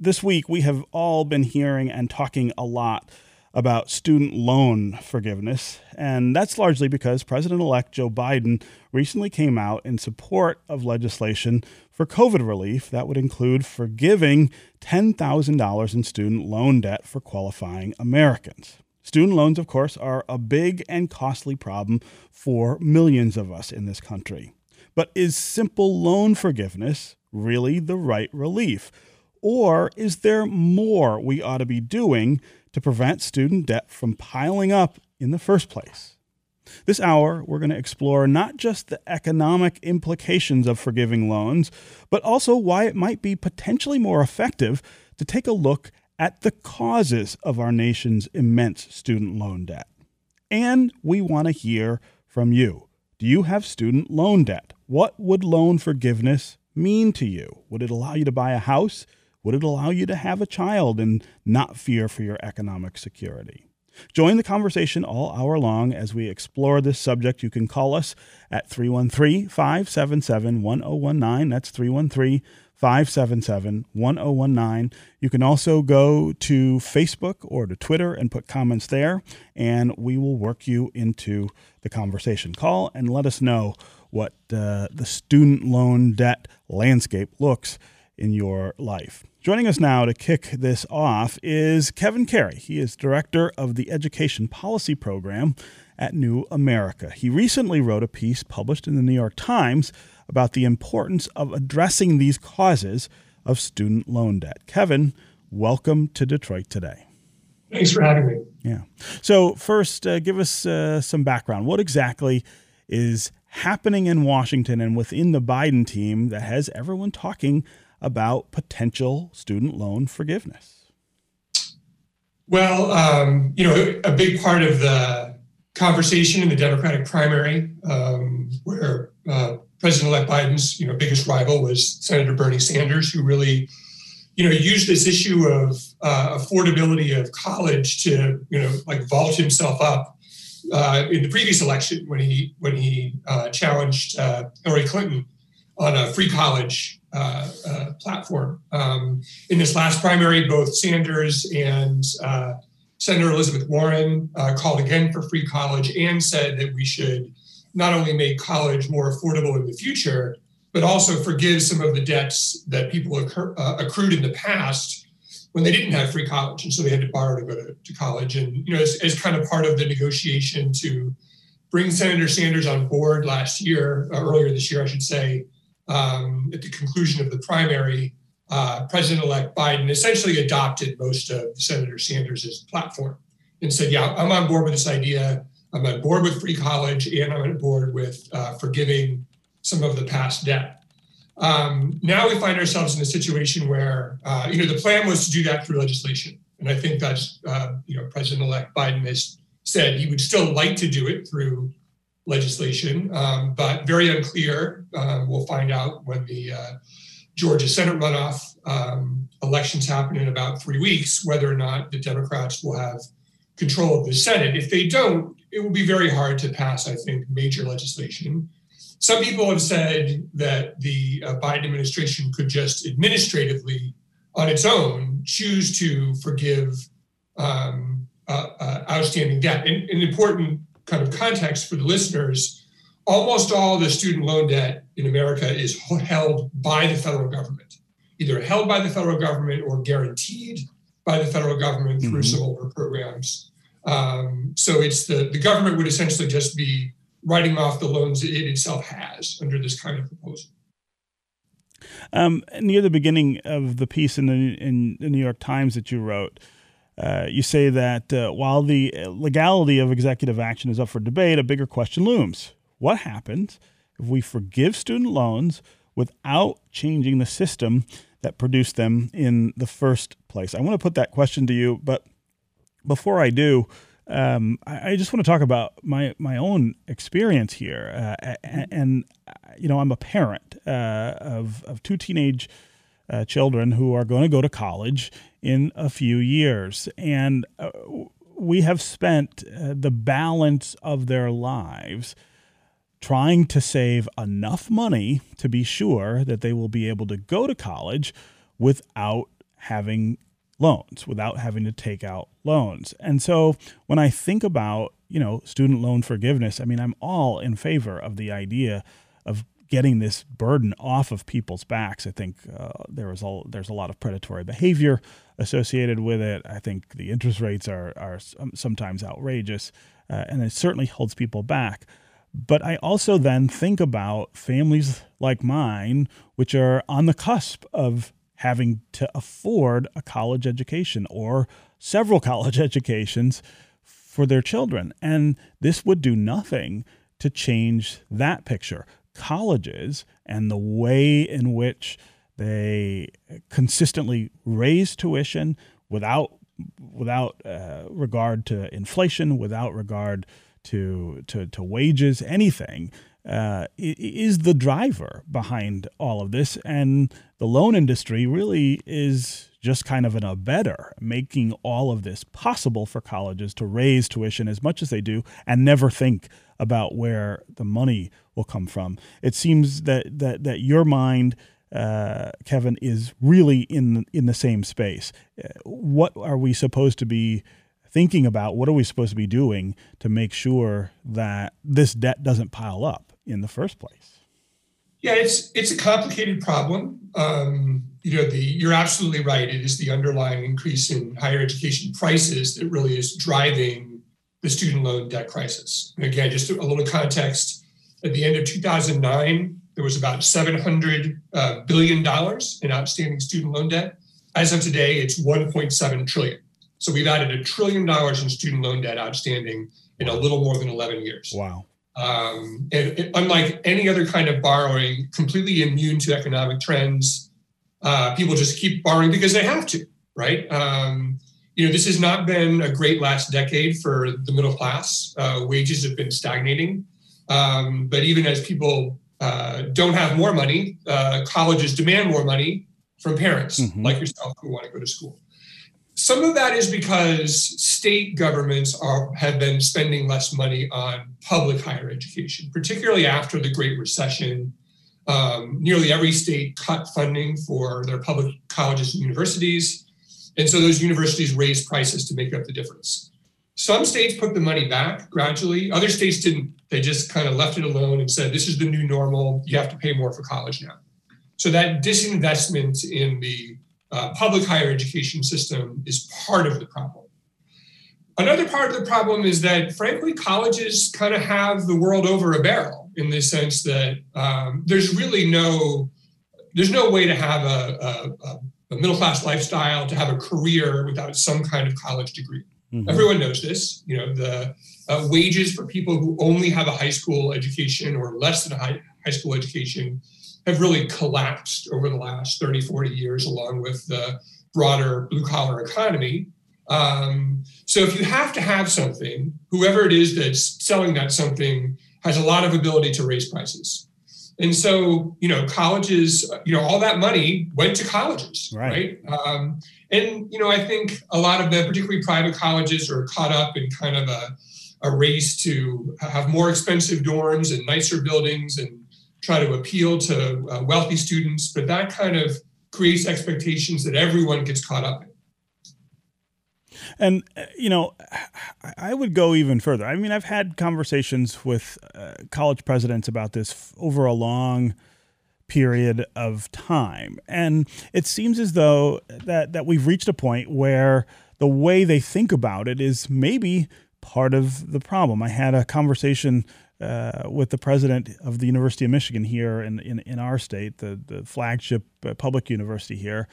this week we have all been hearing and talking a lot about student loan forgiveness, and that's largely because President elect Joe Biden recently came out in support of legislation for COVID relief that would include forgiving $10,000 in student loan debt for qualifying Americans. Student loans, of course, are a big and costly problem for millions of us in this country. But is simple loan forgiveness really the right relief? Or is there more we ought to be doing to prevent student debt from piling up in the first place? This hour, we're going to explore not just the economic implications of forgiving loans, but also why it might be potentially more effective to take a look at the causes of our nation's immense student loan debt. And we want to hear from you. Do you have student loan debt? What would loan forgiveness mean to you? Would it allow you to buy a house? Would it allow you to have a child and not fear for your economic security? Join the conversation all hour long as we explore this subject. You can call us at 313 577 1019. That's 313 577 1019. You can also go to Facebook or to Twitter and put comments there, and we will work you into the conversation. Call and let us know what uh, the student loan debt landscape looks in your life. Joining us now to kick this off is Kevin Carey. He is director of the Education Policy Program at New America. He recently wrote a piece published in the New York Times about the importance of addressing these causes of student loan debt. Kevin, welcome to Detroit today. Thanks for having me. Yeah. So, first, uh, give us uh, some background. What exactly is happening in Washington and within the Biden team that has everyone talking about potential student loan forgiveness? Well, um, you know, a big part of the conversation in the Democratic primary, um, where uh, President-elect Biden's you know biggest rival was Senator Bernie Sanders, who really you know used this issue of uh, affordability of college to you know like vault himself up uh, in the previous election when he when he uh, challenged uh, Hillary Clinton on a free college uh, uh, platform. Um, in this last primary, both Sanders and uh, Senator Elizabeth Warren uh, called again for free college and said that we should not only make college more affordable in the future, but also forgive some of the debts that people occur, uh, accrued in the past when they didn't have free college, and so they had to borrow to go to, to college. And you know, as, as, kind of part of the negotiation to bring Senator Sanders on board last year, uh, earlier this year, I should say, um, at the conclusion of the primary, uh, President-elect Biden essentially adopted most of Senator Sanders' platform and said, "Yeah, I'm on board with this idea. I'm on board with free college, and I'm on board with uh, forgiving some of the past debt." Um, now we find ourselves in a situation where, uh, you know, the plan was to do that through legislation, and I think that's, uh, you know, President-elect Biden has said he would still like to do it through legislation, um, but very unclear. Uh, we'll find out when the uh, Georgia Senate runoff um, elections happen in about three weeks whether or not the Democrats will have control of the Senate. If they don't, it will be very hard to pass, I think, major legislation. Some people have said that the uh, Biden administration could just administratively, on its own, choose to forgive um, outstanding debt. And an important kind of context for the listeners, almost all the student loan debt in America is held by the federal government, either held by the federal government or guaranteed by the federal government through mm-hmm. some older programs. Um, so it's the, the government would essentially just be writing off the loans it itself has under this kind of proposal. Um, near the beginning of the piece in the, in the New York Times that you wrote, uh, you say that uh, while the legality of executive action is up for debate, a bigger question looms. What happens if we forgive student loans without changing the system that produced them in the first place? I want to put that question to you, but before I do, um, I, I, just want to talk about my my own experience here. Uh, and, and, you know, I'm a parent uh, of of two teenage uh, children who are going to go to college in a few years. And uh, we have spent uh, the balance of their lives trying to save enough money to be sure that they will be able to go to college without having loans, without having to take out loans. And so when I think about, you know, student loan forgiveness, I mean, I'm all in favor of the idea of getting this burden off of people's backs. I think uh, there is a, there's a lot of predatory behavior associated with it. I think the interest rates are are sometimes outrageous, uh, and it certainly holds people back. But I also then think about families like mine, which are on the cusp of having to afford a college education or several college educations for their children. And this would do nothing to change that picture. Colleges and the way in which they consistently raise tuition without without uh, regard to inflation, without regard to to, to wages, anything uh, is the driver behind all of this. And the loan industry really is just kind of an abettor, making all of this possible for colleges to raise tuition as much as they do and never think about where the money will come from. It seems that that that your mind. Uh, Kevin is really in in the same space. Uh, what are we supposed to be thinking about? What are we supposed to be doing to make sure that this debt doesn't pile up? In the first place? Yeah, it's it's a complicated problem. Um, you know, the you're absolutely right. It is the underlying increase in higher education prices that really is driving the student loan debt crisis. And again, just a little context: at the end of 2009, there was about 700 uh, dollars in outstanding student loan debt. As of today, it's 1.7 trillion. So we've added a trillion dollars in student loan debt outstanding in a little more than 11 years. Wow. Um, and, and unlike any other kind of borrowing, completely immune to economic trends. Uh, people just keep borrowing because they have to, right? Um, you know, this has not been a great last decade for the middle class. Uh, wages have been stagnating. Um, but even as people uh, don't have more money, uh, colleges demand more money from parents mm-hmm. like yourself who want to go to school. Some of that is because state governments are, have been spending less money on public higher education, particularly after the Great Recession. Um, nearly every state cut funding for their public colleges and universities. And so those universities raised prices to make up the difference. Some states put the money back gradually, other states didn't. They just kind of left it alone and said, this is the new normal. You have to pay more for college now. So that disinvestment in the uh, public higher education system is part of the problem. Another part of the problem is that, frankly, colleges kind of have the world over a barrel in the sense that um, there's really no there's no way to have a, a, a, middle class lifestyle to have a career without some kind of college degree. Mm-hmm. Everyone knows this. You know the uh, wages for people who only have a high school education or less than a high, high school education have really collapsed over the last 30, 40 years, along with the broader blue collar economy. Um, so if you have to have something, whoever it is that's selling that something has a lot of ability to raise prices. And so, you know, colleges, you know, all that money went to colleges, right? right? Um, and, you know, I think a lot of the, particularly private colleges, are caught up in kind of a, a race to have more expensive dorms and nicer buildings and try to appeal to uh, wealthy students, but that kind of creates expectations that everyone gets caught up in. And, uh, you know, I would go even further. I mean, I've had conversations with uh, college presidents about this over a long period of time. And it seems as though that, that we've reached a point where the way they think about it is maybe part of the problem. I had a conversation uh, with the president of the University of Michigan here in, in, in our state, the, the flagship uh, public university here.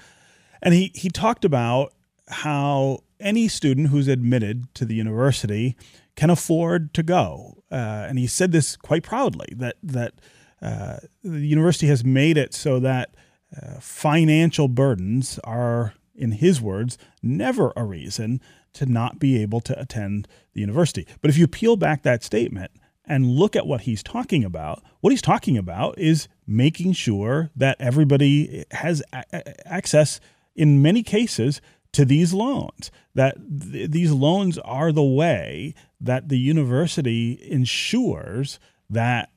And he, he talked about how any student who's admitted to the university can afford to go. Uh, and he said this quite proudly that, that uh, the university has made it so that uh, financial burdens are, in his words, never a reason to not be able to attend the university. But if you peel back that statement, and look at what he's talking about, what he's talking about is making sure that everybody has a- access, in many cases, to these loans. That th- these loans are the way that the university ensures that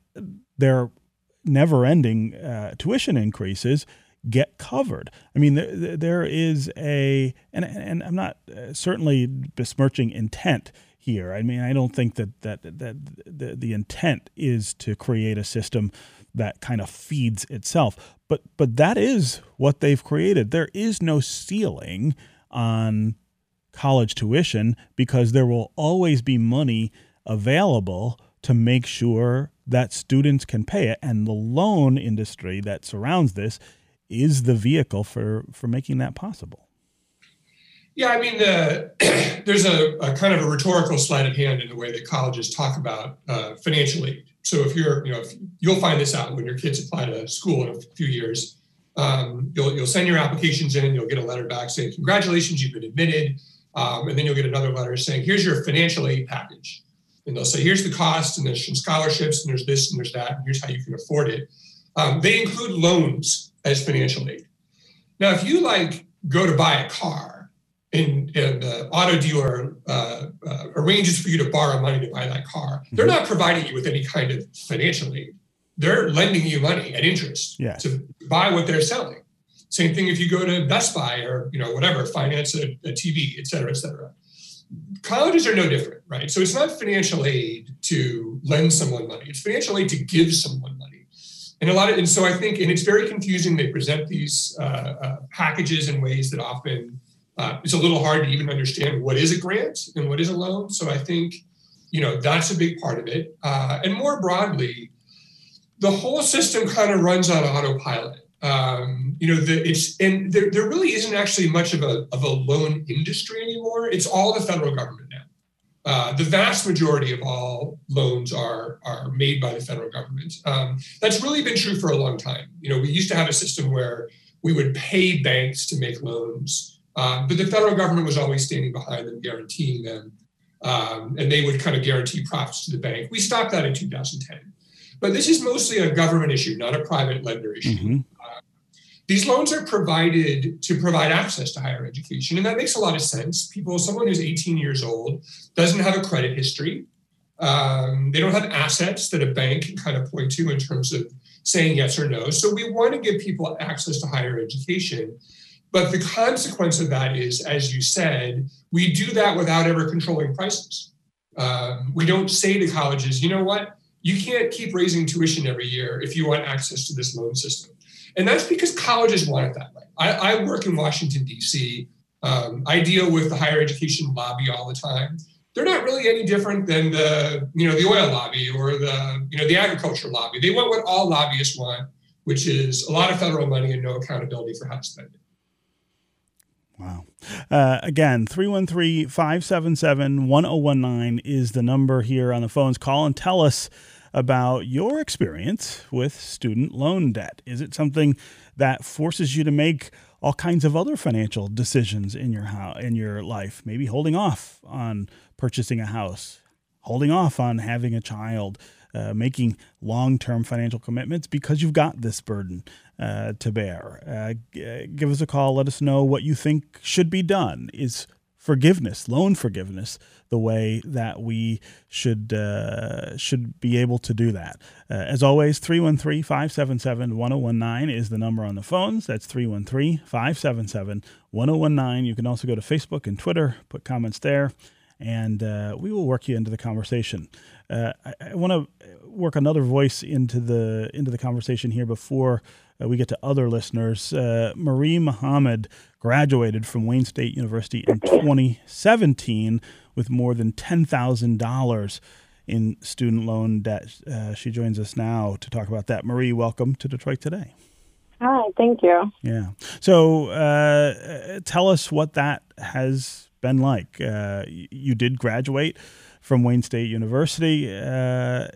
their never ending uh, tuition increases get covered. I mean, there, there is a, and, and I'm not uh, certainly besmirching intent here. I mean, I don't think that that that the, the intent is to create a system that kind of feeds itself, but but that is what they've created. There is no ceiling on college tuition because there will always be money available to make sure that students can pay it. And the loan industry that surrounds this is the vehicle for, for making that possible. Yeah, I mean, the, there's a, a, kind of a rhetorical sleight of hand in the way that colleges talk about uh, financial aid. So if you're, you know, if, you'll find this out when your kids apply to school in a few years. Um, you'll, you'll send your applications in, you'll get a letter back saying, congratulations, you've been admitted. Um, and then you'll get another letter saying, here's your financial aid package and they'll say, here's the cost, and there's some scholarships, and there's this, and there's that, and here's how you can afford it. Um, they include loans as financial aid. Now, if you like go to buy a car and, and the auto dealer uh, uh, arranges for you to borrow money to buy that car, they're mm-hmm. not providing you with any kind of financial aid. They're lending you money at interest yes. to buy what they're selling. Same thing if you go to Best Buy or you know whatever, finance a, a TV, et cetera, et cetera colleges are no different, right? So it's not financial aid to lend someone money; it's financial aid to give someone money. And a lot of, and so I think, and it's very confusing. They present these uh, uh, packages in ways that often uh, it's a little hard to even understand what is a grant and what is a loan. So I think, you know, that's a big part of it. Uh, and more broadly, the whole system kind of runs on autopilot. Um, you know, the, it's and there, there really isn't actually much of a of a loan industry anymore. It's all the federal government now. Uh, the vast majority of all loans are are made by the federal government. Um, that's really been true for a long time. You know, we used to have a system where we would pay banks to make loans, um, but the federal government was always standing behind them, guaranteeing them, um, and they would kind of guarantee profits to the bank. We stopped that in 2010. But this is mostly a government issue, not a private lender issue. Mm-hmm. Uh, these loans are provided to provide access to higher education, and that makes a lot of sense. People, someone who's 18 years old, doesn't have a credit history. Um, they don't have assets that a bank can kind of point to in terms of saying yes or no. So we want to give people access to higher education. But the consequence of that is, as you said, we do that without ever controlling prices. Um, we don't say to colleges, you know what, you can't keep raising tuition every year if you want access to this loan system. And that's because colleges want it that way. I, I work in Washington, D.C. Um, I deal with the higher education lobby all the time. They're not really any different than the, you know, the oil lobby or the, you know, the agriculture lobby. They want what all lobbyists want, which is a lot of federal money and no accountability for how to spend it. Wow. Uh, again, 313 577 1019 is the number here on the phones. Call and tell us about your experience with student loan debt. Is it something that forces you to make all kinds of other financial decisions in your in your life? Maybe holding off on purchasing a house, holding off on having a child, uh, making long term financial commitments because you've got this burden uh, to bear. Uh, g- give us a call. Let us know what you think should be done. Is forgiveness, loan forgiveness, the way that we should uh, should be able to do that. Uh, as always, 313-577-1019 is the number on the phones. That's 313-577-1019. You can also go to Facebook and Twitter, put comments there, and uh, we will work you into the conversation. Uh, I, I want to work another voice into the into the conversation here before uh, we get to other listeners. Uh, Marie Muhammad graduated from Wayne State University in 2017 with more than $10,000 in student loan debt. Uh, she joins us now to talk about that. Marie, welcome to Detroit Today. Hi, thank you. Yeah. So uh, tell us what that has been like. Uh, you did graduate from Wayne State University. Uh,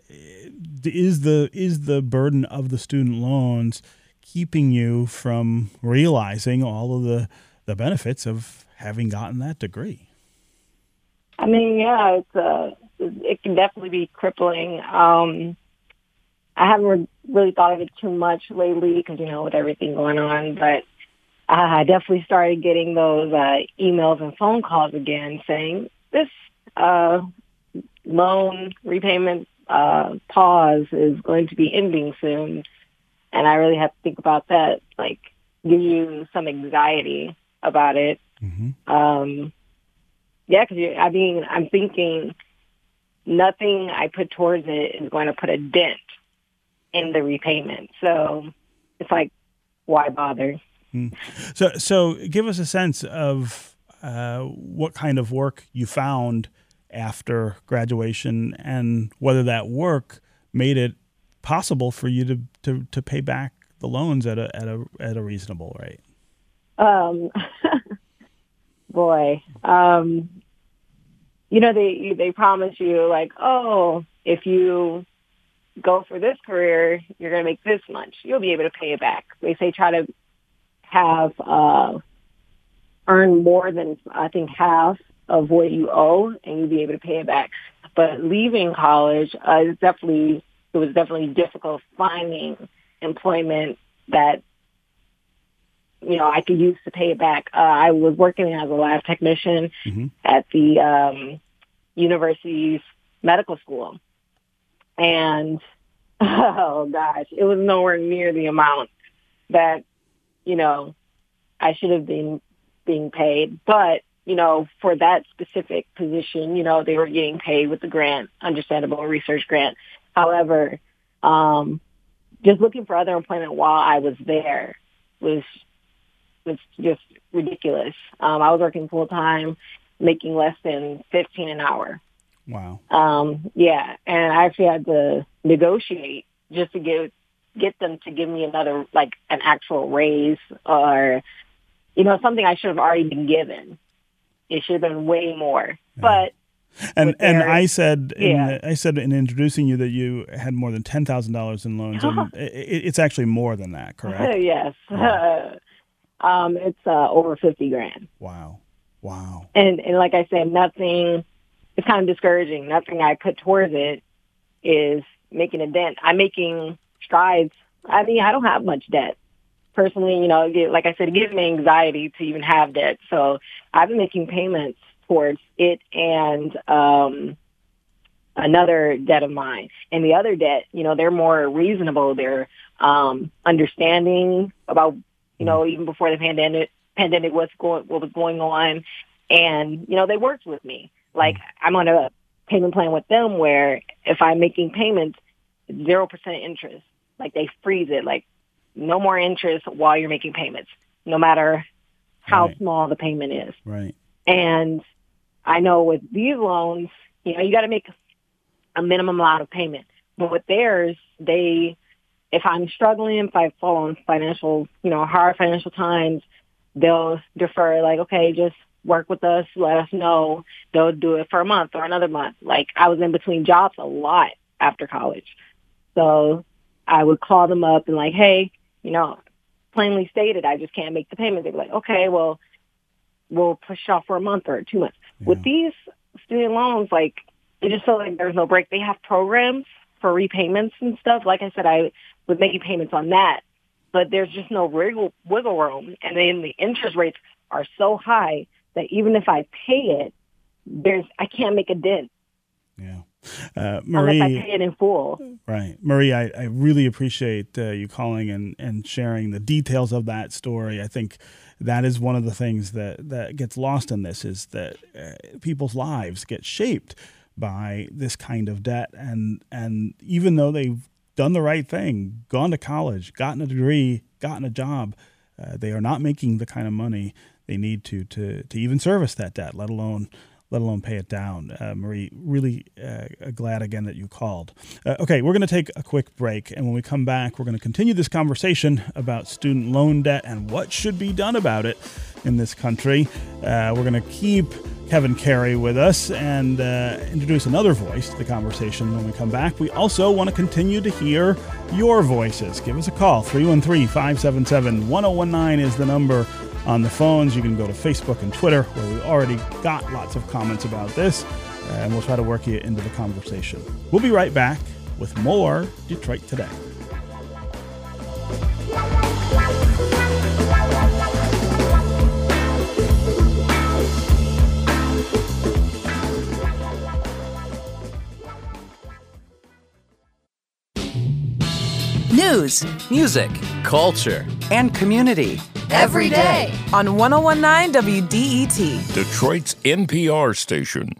is the is the burden of the student loans keeping you from realizing all of the, the benefits of having gotten that degree? I mean, yeah, it's uh, it can definitely be crippling. Um, I haven't really thought of it too much lately because you know with everything going on, but I definitely started getting those uh, emails and phone calls again saying this uh, loan repayment uh, pause is going to be ending soon and I really have to think about that. Like, gives you some anxiety about it. Mm-hmm. Um, yeah, because I mean, I'm thinking nothing I put towards it is going to put a dent in the repayment. So it's like, why bother? Mm. So, so give us a sense of uh, what kind of work you found after graduation and whether that work made it possible for you to, to, to pay back the loans at a, at a, at a reasonable rate. Um, boy, um, you know, they, they promise you like, oh, if you go for this career, you're going to make this much. You'll be able to pay it back. They say try to have, uh, earn more than I think half of what you owe and you'll be able to pay it back. But leaving college, uh, is definitely, it was definitely difficult finding employment that, you know, I could use to pay it back. Uh, I was working as a lab technician mm-hmm. at the, um, university's medical school. And, oh gosh, it was nowhere near the amount that, you know, I should have been being paid. But you know, for that specific position, you know, they were getting paid with the grant, understandable research grant. However, um, just looking for other employment while I was there was was just ridiculous. Um, I was working full time, making less than fifteen an hour. Wow. Um, yeah, and I actually had to negotiate just to get get them to give me another like an actual raise or you know something I should have already been given. It should have been way more. Yeah. But and and I said in, yeah. I said in introducing you that you had more than ten thousand dollars in loans, and it, it's actually more than that, correct? yes, wow. um, it's uh, over fifty grand. Wow, wow. And and like I said, nothing. It's kind of discouraging. Nothing I put towards it is making a dent. I'm making strides. I mean, I don't have much debt personally, you know, like I said, it gives me anxiety to even have debt. So I've been making payments towards it and um, another debt of mine. And the other debt, you know, they're more reasonable. They're um, understanding about, you know, even before the pandemic, pandemic was going, what was going on. And, you know, they worked with me. Like I'm on a payment plan with them where if I'm making payments, 0% interest. Like they freeze it. Like no more interest while you're making payments, no matter how right. small the payment is. Right. And I know with these loans, you know, you got to make a minimum amount of payment. But with theirs, they, if I'm struggling, if I fall on financial, you know, hard financial times, they'll defer like, okay, just work with us, let us know. They'll do it for a month or another month. Like I was in between jobs a lot after college. So I would call them up and like, hey, you know, plainly stated, I just can't make the payment. They'd be like, okay, well, we'll push it off for a month or two months. Yeah. With these student loans, like, it just felt like there's no break. They have programs for repayments and stuff. Like I said, I was making payments on that, but there's just no wiggle, wiggle room. And then the interest rates are so high that even if I pay it, there's I can't make a dent. Yeah. Uh, Marie, Unless I pay it in full. Right. Marie, I, I really appreciate uh, you calling and, and sharing the details of that story. I think that is one of the things that, that gets lost in this is that uh, people's lives get shaped by this kind of debt. And, and even though they've done the right thing, gone to college, gotten a degree, gotten a job, uh, they are not making the kind of money they need to, to, to even service that debt, let alone let alone pay it down. Uh, Marie, really uh, glad again that you called. Uh, okay, we're going to take a quick break, and when we come back, we're going to continue this conversation about student loan debt and what should be done about it in this country. Uh, we're going to keep Kevin Carey with us and uh, introduce another voice to the conversation when we come back. We also want to continue to hear your voices. Give us a call. 313 577 1019 is the number on the phones. You can go to Facebook and Twitter, where we already got lots of comments about this, and we'll try to work you into the conversation. We'll be right back with more Detroit Today. News, music, culture, and community. Every day on 1019 WDET, Detroit's NPR station.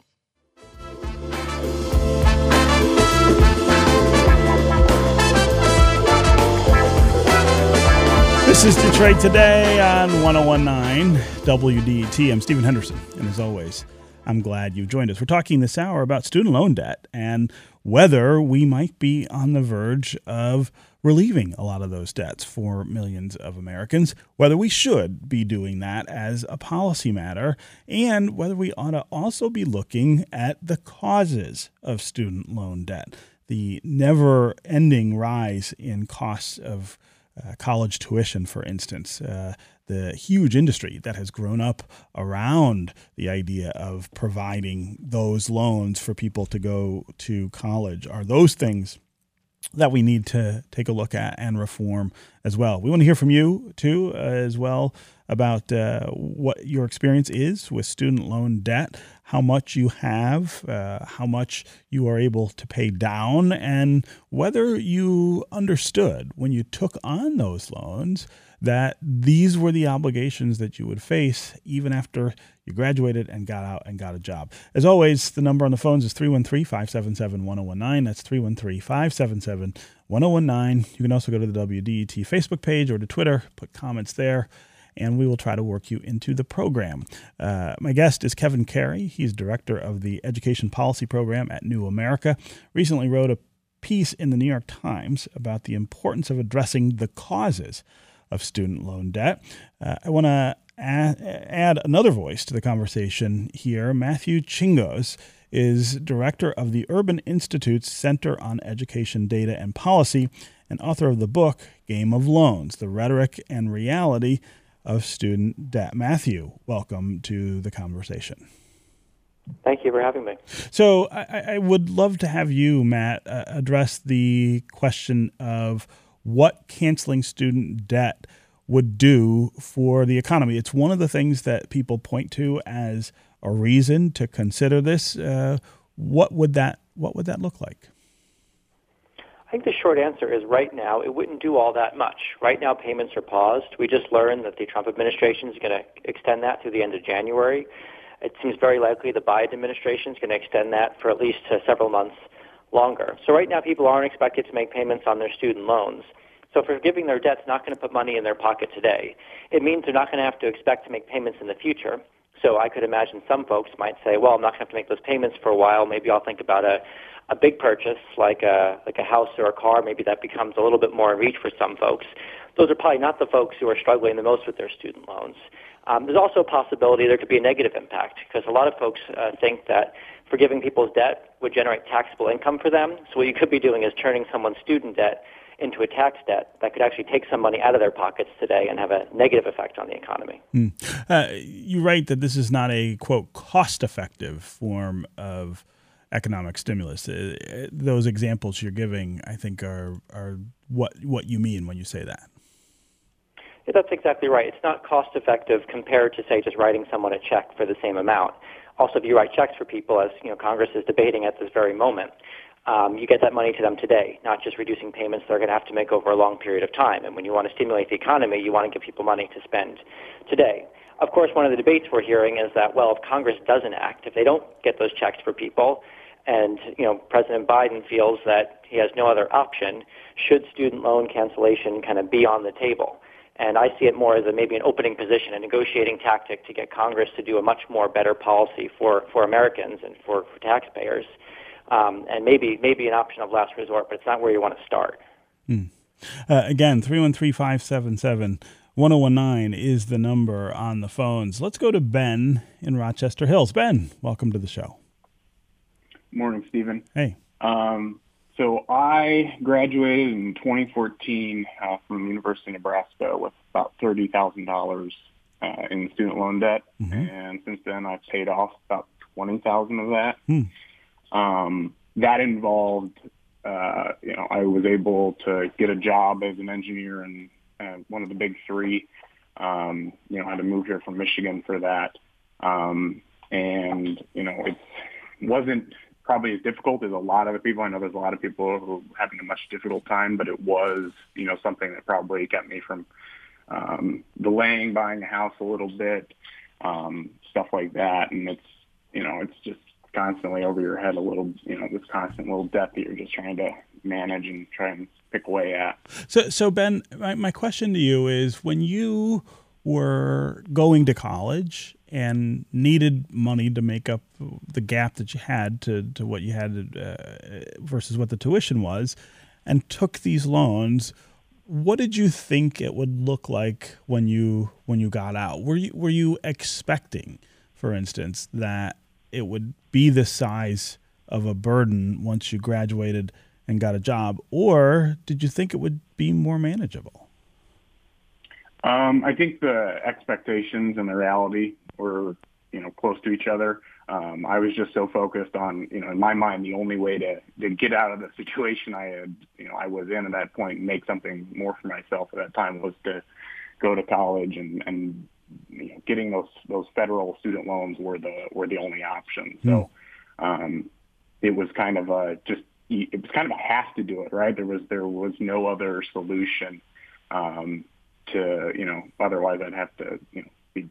This is Detroit Today on 1019 WDET. I'm Stephen Henderson, and as always, I'm glad you've joined us. We're talking this hour about student loan debt and whether we might be on the verge of relieving a lot of those debts for millions of Americans, whether we should be doing that as a policy matter, and whether we ought to also be looking at the causes of student loan debt, the never ending rise in costs of uh, college tuition, for instance, uh, the huge industry that has grown up around the idea of providing those loans for people to go to college. Are those things that we need to take a look at and reform as well. We want to hear from you too, uh, as well, about uh, what your experience is with student loan debt, how much you have, uh, how much you are able to pay down, and whether you understood when you took on those loans that these were the obligations that you would face even after you graduated and got out and got a job. As always, the number on the phones is 313 577 1019. That's 313 577 1019. You can also go to the WDET Facebook page or to Twitter, put comments there, and we will try to work you into the program. Uh, my guest is Kevin Carey. He's director of the Education Policy Program at New America. Recently wrote a piece in the New York Times about the importance of addressing the causes of student loan debt. Uh, I want to add another voice to the conversation here. Matthew Chingos is director of the Urban Institute's Center on Education Data and Policy and author of the book Game of Loans The Rhetoric and Reality of Student Debt. Matthew, welcome to the conversation. Thank you for having me. So, I, I would love to have you, Matt, uh, address the question of what canceling student debt would do for the economy. It's one of the things that people point to as a reason to consider this. Uh, what would that What would that look like? I think the short answer is right now it wouldn't do all that much. Right now payments are paused. We just learned that the Trump administration is going to extend that through the end of January. It seems very likely the Biden administration is going to extend that for at least uh, several months longer. So right now, people aren't expected to make payments on their student loans. So forgiving their debt's not going to put money in their pocket today. It means they're not going to have to expect to make payments in the future. So I could imagine some folks might say, well, I'm not going to have to make those payments for a while. Maybe I'll think about a, a big purchase like a, like a house or a car. Maybe that becomes a little bit more in reach for some folks. Those are probably not the folks who are struggling the most with their student loans. Um, there's also a possibility there could be a negative impact because a lot of folks uh, think that forgiving people's debt would generate taxable income for them. So what you could be doing is turning someone's student debt into a tax debt that could actually take some money out of their pockets today and have a negative effect on the economy. Mm. Uh, you write that this is not a quote cost effective form of economic stimulus. Uh, those examples you're giving, I think, are are what what you mean when you say that. Yeah, that's exactly right. It's not cost effective compared to say just writing someone a check for the same amount. Also, if you write checks for people, as you know, Congress is debating at this very moment, um, you get that money to them today, not just reducing payments they're going to have to make over a long period of time. And when you want to stimulate the economy, you want to give people money to spend today. Of course, one of the debates we're hearing is that, well, if Congress doesn't act, if they don't get those checks for people, and you know President Biden feels that he has no other option, should student loan cancellation kind of be on the table? And I see it more as a, maybe an opening position, a negotiating tactic to get Congress to do a much more better policy for, for Americans and for, for taxpayers. Um, and maybe maybe an option of last resort, but it's not where you want to start. Hmm. Uh, again, 313 577 1019 is the number on the phones. Let's go to Ben in Rochester Hills. Ben, welcome to the show. Morning, Stephen. Hey. Um, so I graduated in 2014 uh, from the University of Nebraska with about thirty thousand uh, dollars in student loan debt, mm-hmm. and since then I've paid off about twenty thousand of that. Hmm. Um, that involved, uh, you know, I was able to get a job as an engineer in uh, one of the big three. Um, you know, I had to move here from Michigan for that, um, and you know, it wasn't probably as difficult as a lot of the people. I know there's a lot of people who are having a much difficult time, but it was, you know, something that probably kept me from um, delaying buying a house a little bit, um, stuff like that. And it's, you know, it's just constantly over your head a little, you know, this constant little debt that you're just trying to manage and try and pick away at. So, so Ben, my, my question to you is when you were going to college and needed money to make up the gap that you had to, to what you had uh, versus what the tuition was, and took these loans, what did you think it would look like when you when you got out? Were you were you expecting, for instance, that it would be the size of a burden once you graduated and got a job, or did you think it would be more manageable? Um, I think the expectations and the reality were, you know, close to each other. Um, I was just so focused on, you know, in my mind, the only way to, to get out of the situation I had, you know, I was in at that point and make something more for myself at that time was to go to college and, and getting those those federal student loans were the were the only option. So hmm. um, it was kind of a just it was kind of a have to do it, right? There was there was no other solution um, to you know otherwise I'd have to you know be,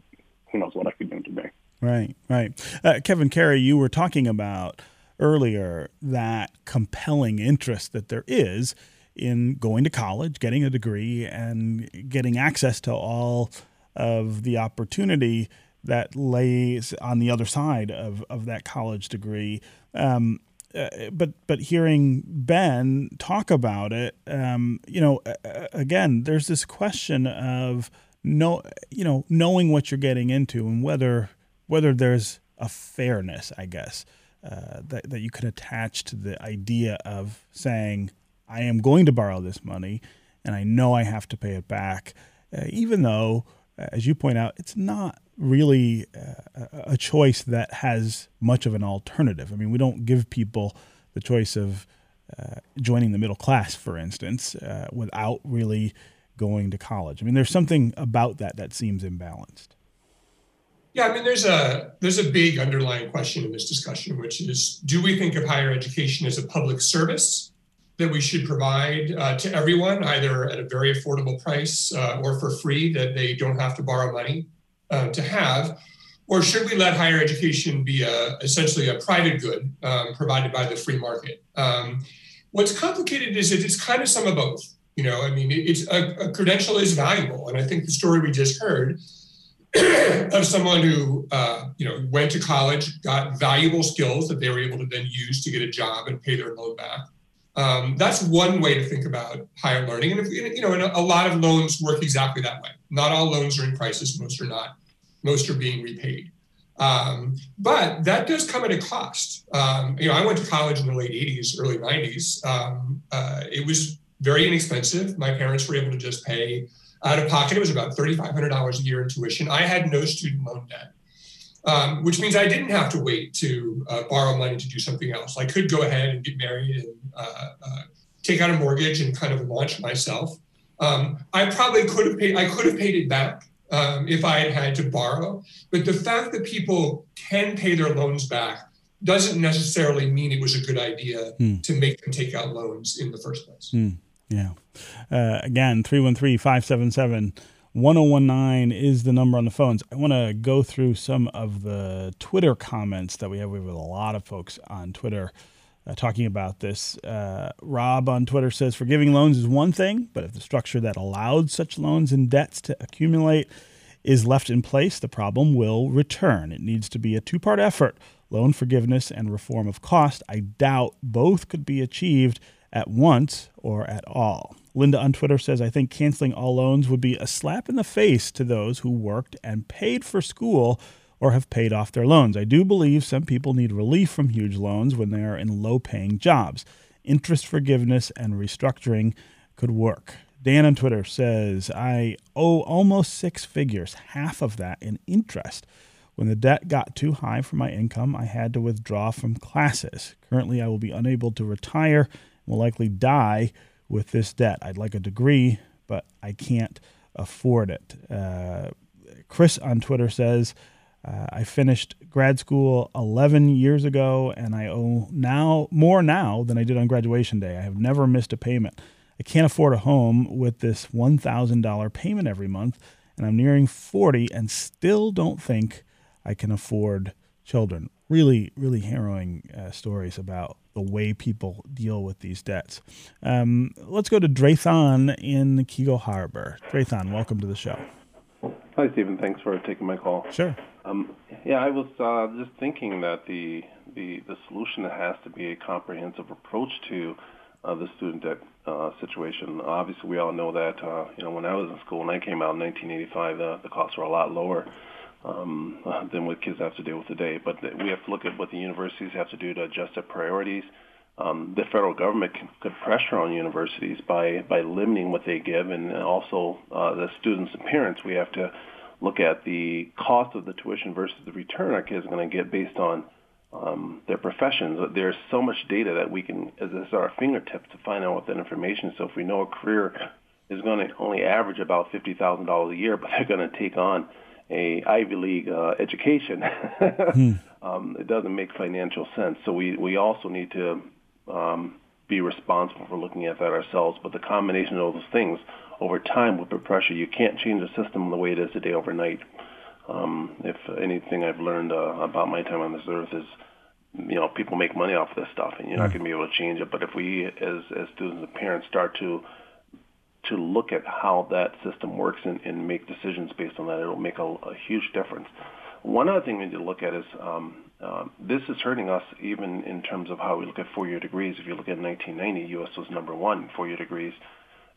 who knows what I could do today. Right, right. Uh, Kevin Carey, you were talking about earlier that compelling interest that there is in going to college, getting a degree, and getting access to all of the opportunity that lays on the other side of, of that college degree. Um, uh, but but hearing Ben talk about it, um, you know, uh, again, there's this question of no, you know, knowing what you're getting into and whether whether there's a fairness, I guess, uh, that that you can attach to the idea of saying, I am going to borrow this money, and I know I have to pay it back, uh, even though as you point out, it's not really uh, a choice that has much of an alternative. I mean, we don't give people the choice of uh, joining the middle class, for instance, uh, without really going to college. I mean, there's something about that that seems imbalanced. Yeah, I mean, there's a there's a big underlying question in this discussion, which is: Do we think of higher education as a public service that we should provide uh, to everyone, either at a very affordable price uh, or for free, that they don't have to borrow money uh, to have? Or should we let higher education be a, essentially a private good um, provided by the free market? Um, what's complicated is that it's kind of some of both. You know, I mean, it's a, a credential is valuable, and I think the story we just heard of someone who uh, you know went to college, got valuable skills that they were able to then use to get a job and pay their loan back. Um, that's one way to think about higher learning. And if, you know, and a lot of loans work exactly that way. Not all loans are in crisis; most are not. Most are being repaid. Um, but that does come at a cost. Um, you know, I went to college in the late '80s, early '90s. Um, uh, it was very inexpensive. My parents were able to just pay out of pocket. It was about $3,500 a year in tuition. I had no student loan debt um, which means I didn't have to wait to uh, borrow money to do something else. I could go ahead and get married and uh, uh, take out a mortgage and kind of launch myself. Um, I probably could have paid. I could have paid it back um, if I had had to borrow. But the fact that people can pay their loans back doesn't necessarily mean it was a good idea hmm. to make them take out loans in the first place. Hmm. Yeah. Uh, again, 313 577 1019 is the number on the phones. I want to go through some of the Twitter comments that we have. We have a lot of folks on Twitter uh, talking about this. Uh, Rob on Twitter says forgiving loans is one thing, but if the structure that allowed such loans and debts to accumulate is left in place, the problem will return. It needs to be a two part effort loan forgiveness and reform of cost. I doubt both could be achieved at once or at all. Linda on Twitter says, I think canceling all loans would be a slap in the face to those who worked and paid for school or have paid off their loans. I do believe some people need relief from huge loans when they are in low paying jobs. Interest forgiveness and restructuring could work. Dan on Twitter says, I owe almost six figures, half of that in interest. When the debt got too high for my income, I had to withdraw from classes. Currently, I will be unable to retire and will likely die with this debt. I'd like a degree, but I can't afford it. Uh, Chris on Twitter says, uh, I finished grad school 11 years ago, and I owe now more now than I did on graduation day. I have never missed a payment. I I can't afford a home with this $1,000 payment every month, and I'm nearing 40 and still don't think I can afford children. Really, really harrowing uh, stories about the way people deal with these debts. Um, let's go to Draython in Keego Harbor. Draython, welcome to the show. Hi, Stephen. Thanks for taking my call. Sure. Um, yeah, I was uh, just thinking that the, the the solution has to be a comprehensive approach to uh, the student debt uh, situation. Obviously, we all know that uh, you know when I was in school and I came out in 1985, the, the costs were a lot lower um, than what kids have to deal with today. But we have to look at what the universities have to do to adjust their priorities. Um, the federal government can put pressure on universities by, by limiting what they give, and also uh, the students and parents. We have to look at the cost of the tuition versus the return our kids are going to get based on um, their professions. There's so much data that we can, as at our fingertips, to find out what that information. So if we know a career is going to only average about fifty thousand dollars a year, but they're going to take on a Ivy League uh, education, hmm. um, it doesn't make financial sense. So we we also need to um, be responsible for looking at that ourselves. But the combination of those things over time will put pressure. You can't change the system the way it is today overnight. Um, if anything I've learned uh, about my time on this earth is, you know, people make money off this stuff, and you're not hmm. going to be able to change it. But if we, as as students and parents, start to to look at how that system works and, and make decisions based on that, it'll make a, a huge difference. One other thing we need to look at is um, uh, this is hurting us even in terms of how we look at four-year degrees. If you look at 1990, U.S. was number one four-year degrees,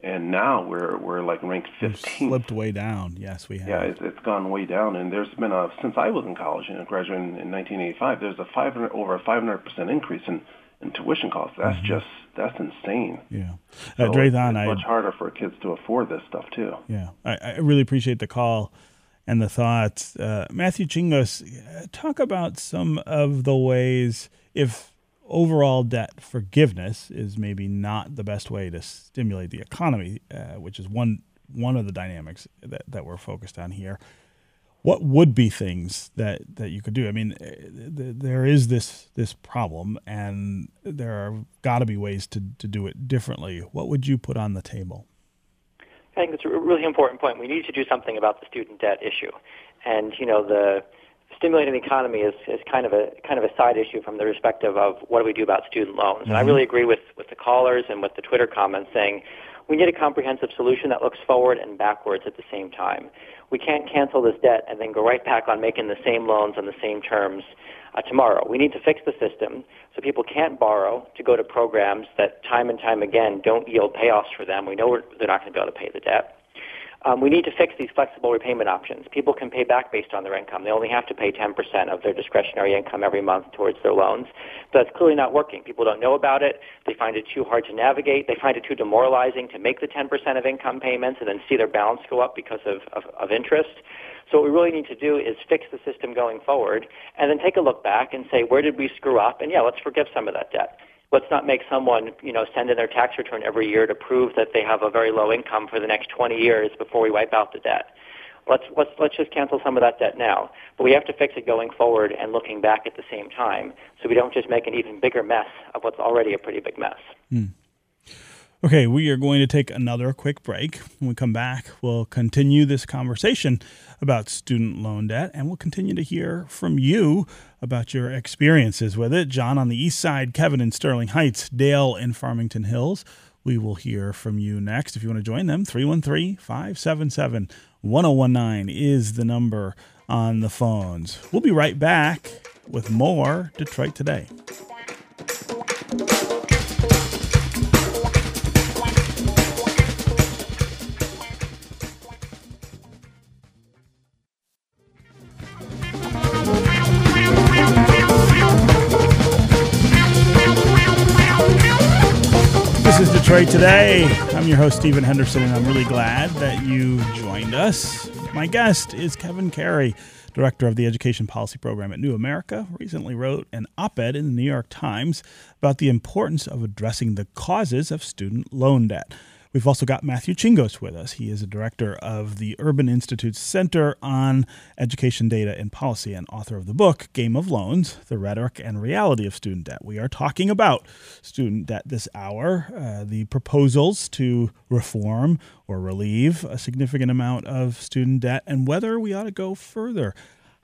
and now we're we're like ranked 15. Slipped way down. Yes, we have. Yeah, it's, it's gone way down, and there's been a since I was in college, you know, graduating in 1985. There's a 500 over a 500 percent increase in in tuition costs. That's mm-hmm. just that's insane. Yeah, uh, so Draython, it's, it's much I, harder for kids to afford this stuff too. Yeah, I, I really appreciate the call and the thoughts. Uh, Matthew Chingos, talk about some of the ways if overall debt forgiveness is maybe not the best way to stimulate the economy, uh, which is one one of the dynamics that, that we're focused on here what would be things that, that you could do? I mean, eh, there is this this problem, and there are got to be ways to, to do it differently. What would you put on the table? I think it's a really important point. We need to do something about the student debt issue, and you know the stimulating the economy is, is kind of a kind of a side issue from the perspective of what do we do about student loans. Mm-hmm. And I mm-hmm. really agree with with the callers and with the Twitter comments saying we need a comprehensive solution that looks forward and backwards at the same time. We can't cancel this debt and then go right back on making the same loans on the same terms uh, tomorrow. We need to fix the system so people can't borrow to go to programs that time and time again don't yield payoffs for them. We know they're not going to be able to pay the debt. Um, we need to fix these flexible repayment options. People can pay back based on their income. They only have to pay 10% of their discretionary income every month towards their loans. But it's clearly not working. People don't know about it. They find it too hard to navigate. They find it too demoralizing to make the 10% of income payments and then see their balance go up because of, of, of interest. So what we really need to do is fix the system going forward and then take a look back and say, where did we screw up? And yeah, let's forgive some of that debt let's not make someone, you know, send in their tax return every year to prove that they have a very low income for the next 20 years before we wipe out the debt. Let's let's let's just cancel some of that debt now. But we have to fix it going forward and looking back at the same time, so we don't just make an even bigger mess of what's already a pretty big mess. Mm. Okay, we are going to take another quick break. When we come back, we'll continue this conversation about student loan debt and we'll continue to hear from you about your experiences with it. John on the east side, Kevin in Sterling Heights, Dale in Farmington Hills. We will hear from you next. If you want to join them, 313 577 1019 is the number on the phones. We'll be right back with more Detroit Today. Today. I'm your host, Stephen Henderson, and I'm really glad that you joined us. My guest is Kevin Carey, director of the Education Policy Program at New America. Recently wrote an op ed in the New York Times about the importance of addressing the causes of student loan debt. We've also got Matthew Chingos with us. He is a director of the Urban Institute's Center on Education Data and Policy and author of the book Game of Loans The Rhetoric and Reality of Student Debt. We are talking about student debt this hour, uh, the proposals to reform or relieve a significant amount of student debt, and whether we ought to go further.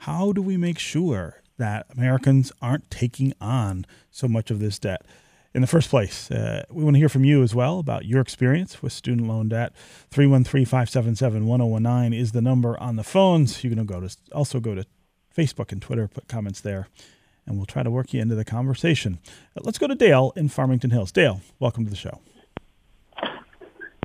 How do we make sure that Americans aren't taking on so much of this debt? In the first place. Uh, we want to hear from you as well about your experience with student loan debt. 313 577 1019 is the number on the phones. You can go to, also go to Facebook and Twitter, put comments there, and we'll try to work you into the conversation. Uh, let's go to Dale in Farmington Hills. Dale, welcome to the show.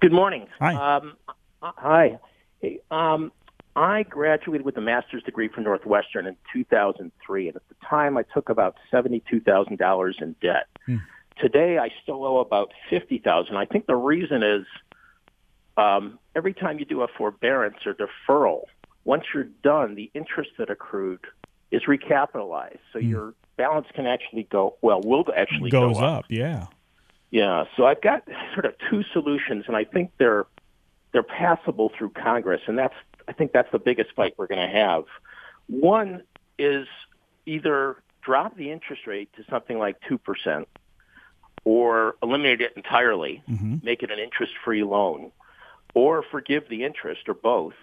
Good morning. Hi. Um, hi. Hey, um, I graduated with a master's degree from Northwestern in 2003, and at the time I took about $72,000 in debt. Hmm. Today, I still owe about fifty thousand. I think the reason is um, every time you do a forbearance or deferral, once you're done, the interest that accrued is recapitalized, so mm. your balance can actually go well. Will actually goes go up. up. Yeah. Yeah. So I've got sort of two solutions, and I think they're they're passable through Congress, and that's I think that's the biggest fight we're going to have. One is either drop the interest rate to something like two percent or eliminate it entirely, mm-hmm. make it an interest-free loan, or forgive the interest, or both.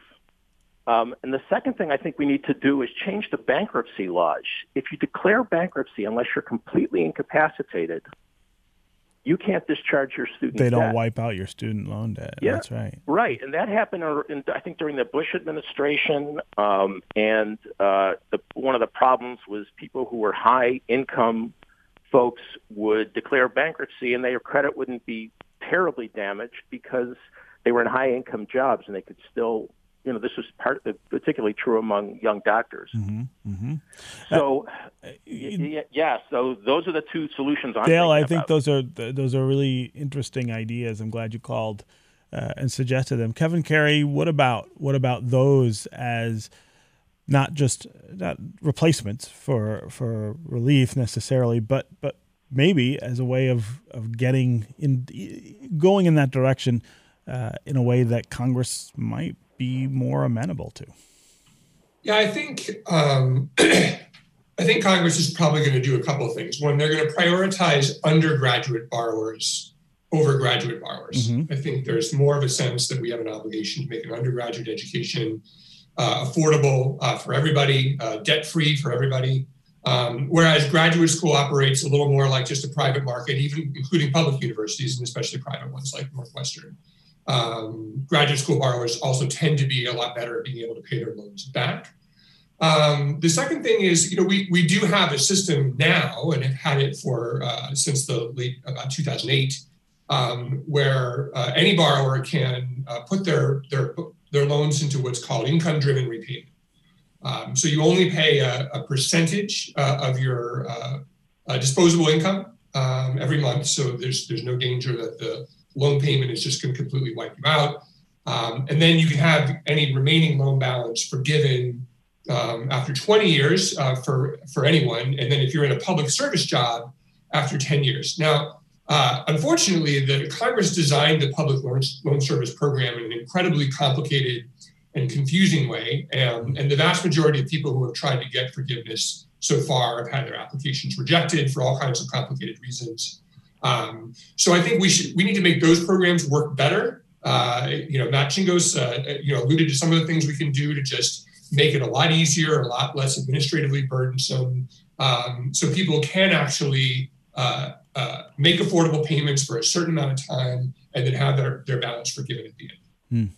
Um, and the second thing I think we need to do is change the bankruptcy laws. If you declare bankruptcy, unless you're completely incapacitated, you can't discharge your student. Debt. They don't debt. wipe out your student loan debt. Yeah, That's right. Right, and that happened, in, I think, during the Bush administration. Um, and uh, the, one of the problems was people who were high income folks would declare bankruptcy and their credit wouldn't be terribly damaged because they were in high income jobs and they could still you know this was part particularly true among young doctors mm-hmm, mm-hmm. so uh, y- yeah so those are the two solutions I'm dale i think about. those are those are really interesting ideas i'm glad you called uh, and suggested them kevin carey what about what about those as not just not replacements for for relief necessarily, but but maybe as a way of of getting in going in that direction uh, in a way that Congress might be more amenable to. Yeah, I think um, I think Congress is probably going to do a couple of things. One, they're going to prioritize undergraduate borrowers over graduate borrowers. Mm-hmm. I think there's more of a sense that we have an obligation to make an undergraduate education uh, affordable uh, for everybody, uh, debt free for everybody. Um, whereas graduate school operates a little more like just a private market, even including public universities and especially private ones like Northwestern. Um, graduate school borrowers also tend to be a lot better at being able to pay their loans back. Um, the second thing is, you know, we, we do have a system now and have had it for uh, since the late about 2008, um, where uh, any borrower can uh, put their their their loans into what's called income driven repayment. Um, so you only pay a, a percentage uh, of your uh, uh, disposable income um, every month. So there's there's no danger that the loan payment is just going to completely wipe you out. Um, and then you can have any remaining loan balance forgiven um, after 20 years uh, for for anyone. And then if you're in a public service job, after 10 years. Now uh, unfortunately, the Congress designed the public loan, loan service program in an incredibly complicated and confusing way. And, and the vast majority of people who have tried to get forgiveness so far have had their applications rejected for all kinds of complicated reasons. Um, so I think we should we need to make those programs work better. Uh, you know, Matt Chingos, uh, you know, alluded to some of the things we can do to just make it a lot easier, a lot less administratively burdensome, um, so people can actually uh, uh, make affordable payments for a certain amount of time, and then have their, their balance forgiven at the end.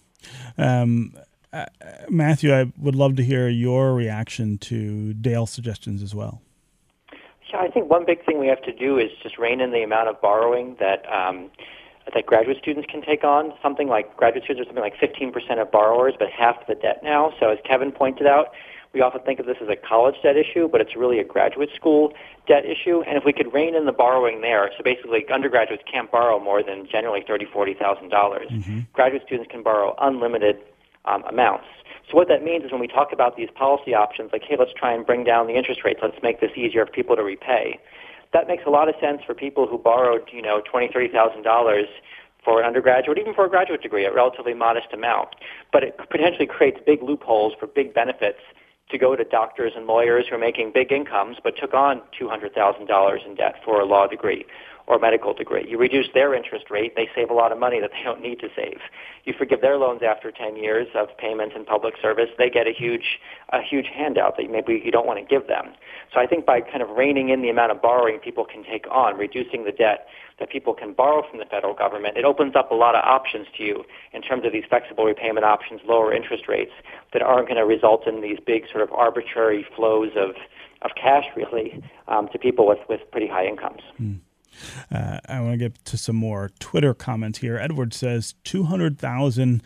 Hmm. Um, uh, Matthew, I would love to hear your reaction to Dale's suggestions as well. Yeah, I think one big thing we have to do is just rein in the amount of borrowing that um, that graduate students can take on. Something like graduate students are something like 15% of borrowers, but half the debt now. So as Kevin pointed out, we often think of this as a college debt issue, but it's really a graduate school debt issue. And if we could rein in the borrowing there, so basically undergraduates can't borrow more than generally thirty, forty thousand dollars. Mm-hmm. Graduate students can borrow unlimited um, amounts. So what that means is when we talk about these policy options, like hey, let's try and bring down the interest rates, let's make this easier for people to repay. That makes a lot of sense for people who borrowed, you know, twenty, thirty thousand dollars for an undergraduate, even for a graduate degree, a relatively modest amount. But it potentially creates big loopholes for big benefits to go to doctors and lawyers who are making big incomes but took on $200,000 in debt for a law degree or medical degree. You reduce their interest rate, they save a lot of money that they don't need to save. You forgive their loans after 10 years of payments and public service, they get a huge a huge handout that maybe you don't want to give them. So I think by kind of reining in the amount of borrowing people can take on, reducing the debt that people can borrow from the federal government, it opens up a lot of options to you in terms of these flexible repayment options, lower interest rates that aren't going to result in these big sort of arbitrary flows of of cash really um, to people with, with pretty high incomes. Mm. Uh, I want to get to some more Twitter comments here. Edward says 200,000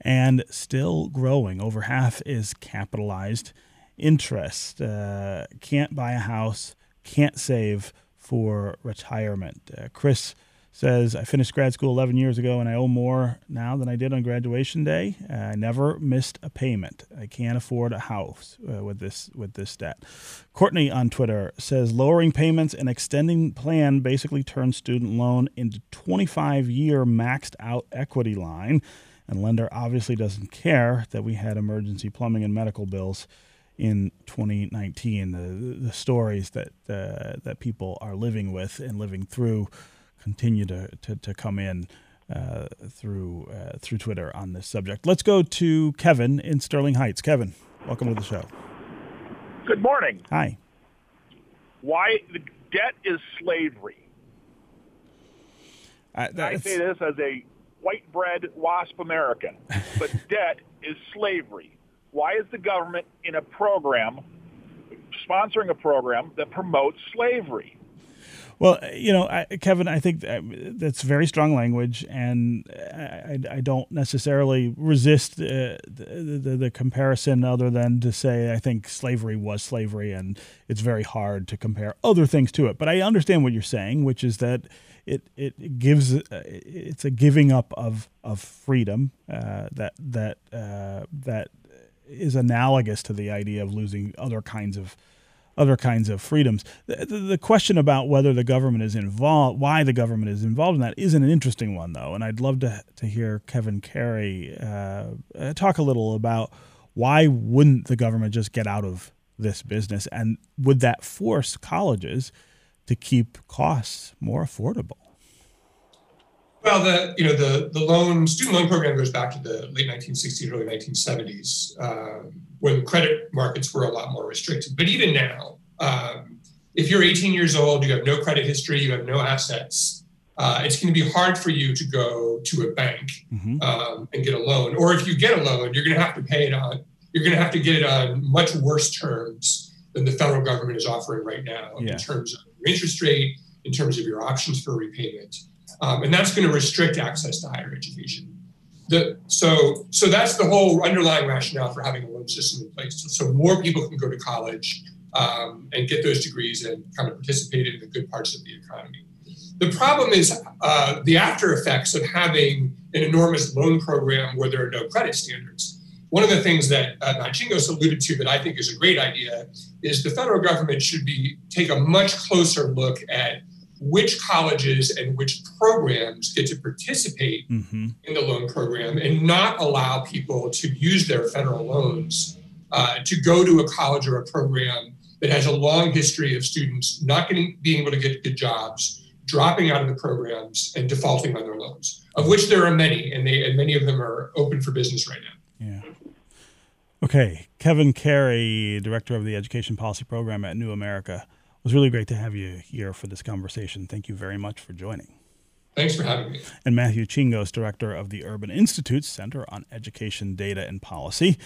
and still growing. Over half is capitalized interest. Uh, can't buy a house, can't save for retirement. Uh, Chris says, I finished grad school 11 years ago and I owe more now than I did on graduation day. I never missed a payment. I can't afford a house uh, with this with this debt. Courtney on Twitter says, lowering payments and extending plan basically turns student loan into 25 year maxed out equity line. And lender obviously doesn't care that we had emergency plumbing and medical bills in 2019. The, the stories that uh, that people are living with and living through continue to, to, to come in uh, through uh, through Twitter on this subject. Let's go to Kevin in Sterling Heights. Kevin, welcome to the show. Good morning. Hi. Why the debt is slavery? Uh, I say this as a white bread wasp American, but debt is slavery. Why is the government in a program sponsoring a program that promotes slavery? Well, you know, I, Kevin, I think that's very strong language, and I, I don't necessarily resist uh, the, the, the, comparison other than to say I think slavery was slavery, and it's very hard to compare other things to it. But I understand what you're saying, which is that it it gives uh, it's a giving up of of freedom uh, that that uh, that is analogous to the idea of losing other kinds of other kinds of freedoms. The, the, question about whether the government is involved, why the government is involved in that, isn't an interesting one, though. And I'd love to, to hear Kevin Carey uh, uh, talk a little about why wouldn't the government just get out of this business? And would that force colleges to keep costs more affordable? Well, the you know the the loan student loan program goes back to the late 1960s, early 1970s, uh, when credit markets were a lot more restricted. But even now, um, if you're 18 years old, you have no credit history, you have no assets, uh, it's going to be hard for you to go to a bank mm-hmm. um, and get a loan. Or if you get a loan, you're going to have to pay it on. You're going to have to get it on much worse terms than the federal government is offering right now yeah. in terms of your interest rate, in terms of your options for repayment. Um, and that's going to restrict access to higher education. The, so, so that's the whole underlying rationale for having a loan system in place. So, so more people can go to college um, and get those degrees and kind of participate in the good parts of the economy. The problem is uh, the after effects of having an enormous loan program where there are no credit standards. One of the things that uh, Matt Chingos alluded to that I think is a great idea is the federal government should be take a much closer look at which colleges and which programs get to participate mm-hmm. in the loan program and not allow people to use their federal loans uh, to go to a college or a program that has a long history of students not getting being able to get good jobs dropping out of the programs and defaulting on their loans of which there are many and they and many of them are open for business right now. Yeah. Okay. Kevin carey director of the education policy program at new america it was really great to have you here for this conversation. Thank you very much for joining. Thanks for having me. And Matthew Chingos, director of the Urban Institute's Center on Education, Data, and Policy. It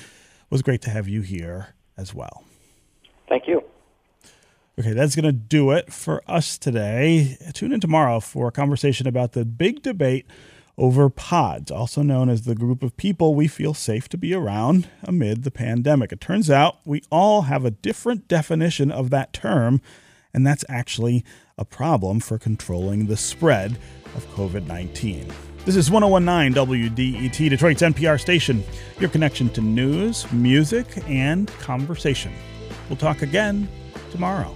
was great to have you here as well. Thank you. Okay, that's going to do it for us today. Tune in tomorrow for a conversation about the big debate over pods, also known as the group of people we feel safe to be around amid the pandemic. It turns out we all have a different definition of that term and that's actually a problem for controlling the spread of COVID 19. This is 1019 WDET, Detroit's NPR station, your connection to news, music, and conversation. We'll talk again tomorrow.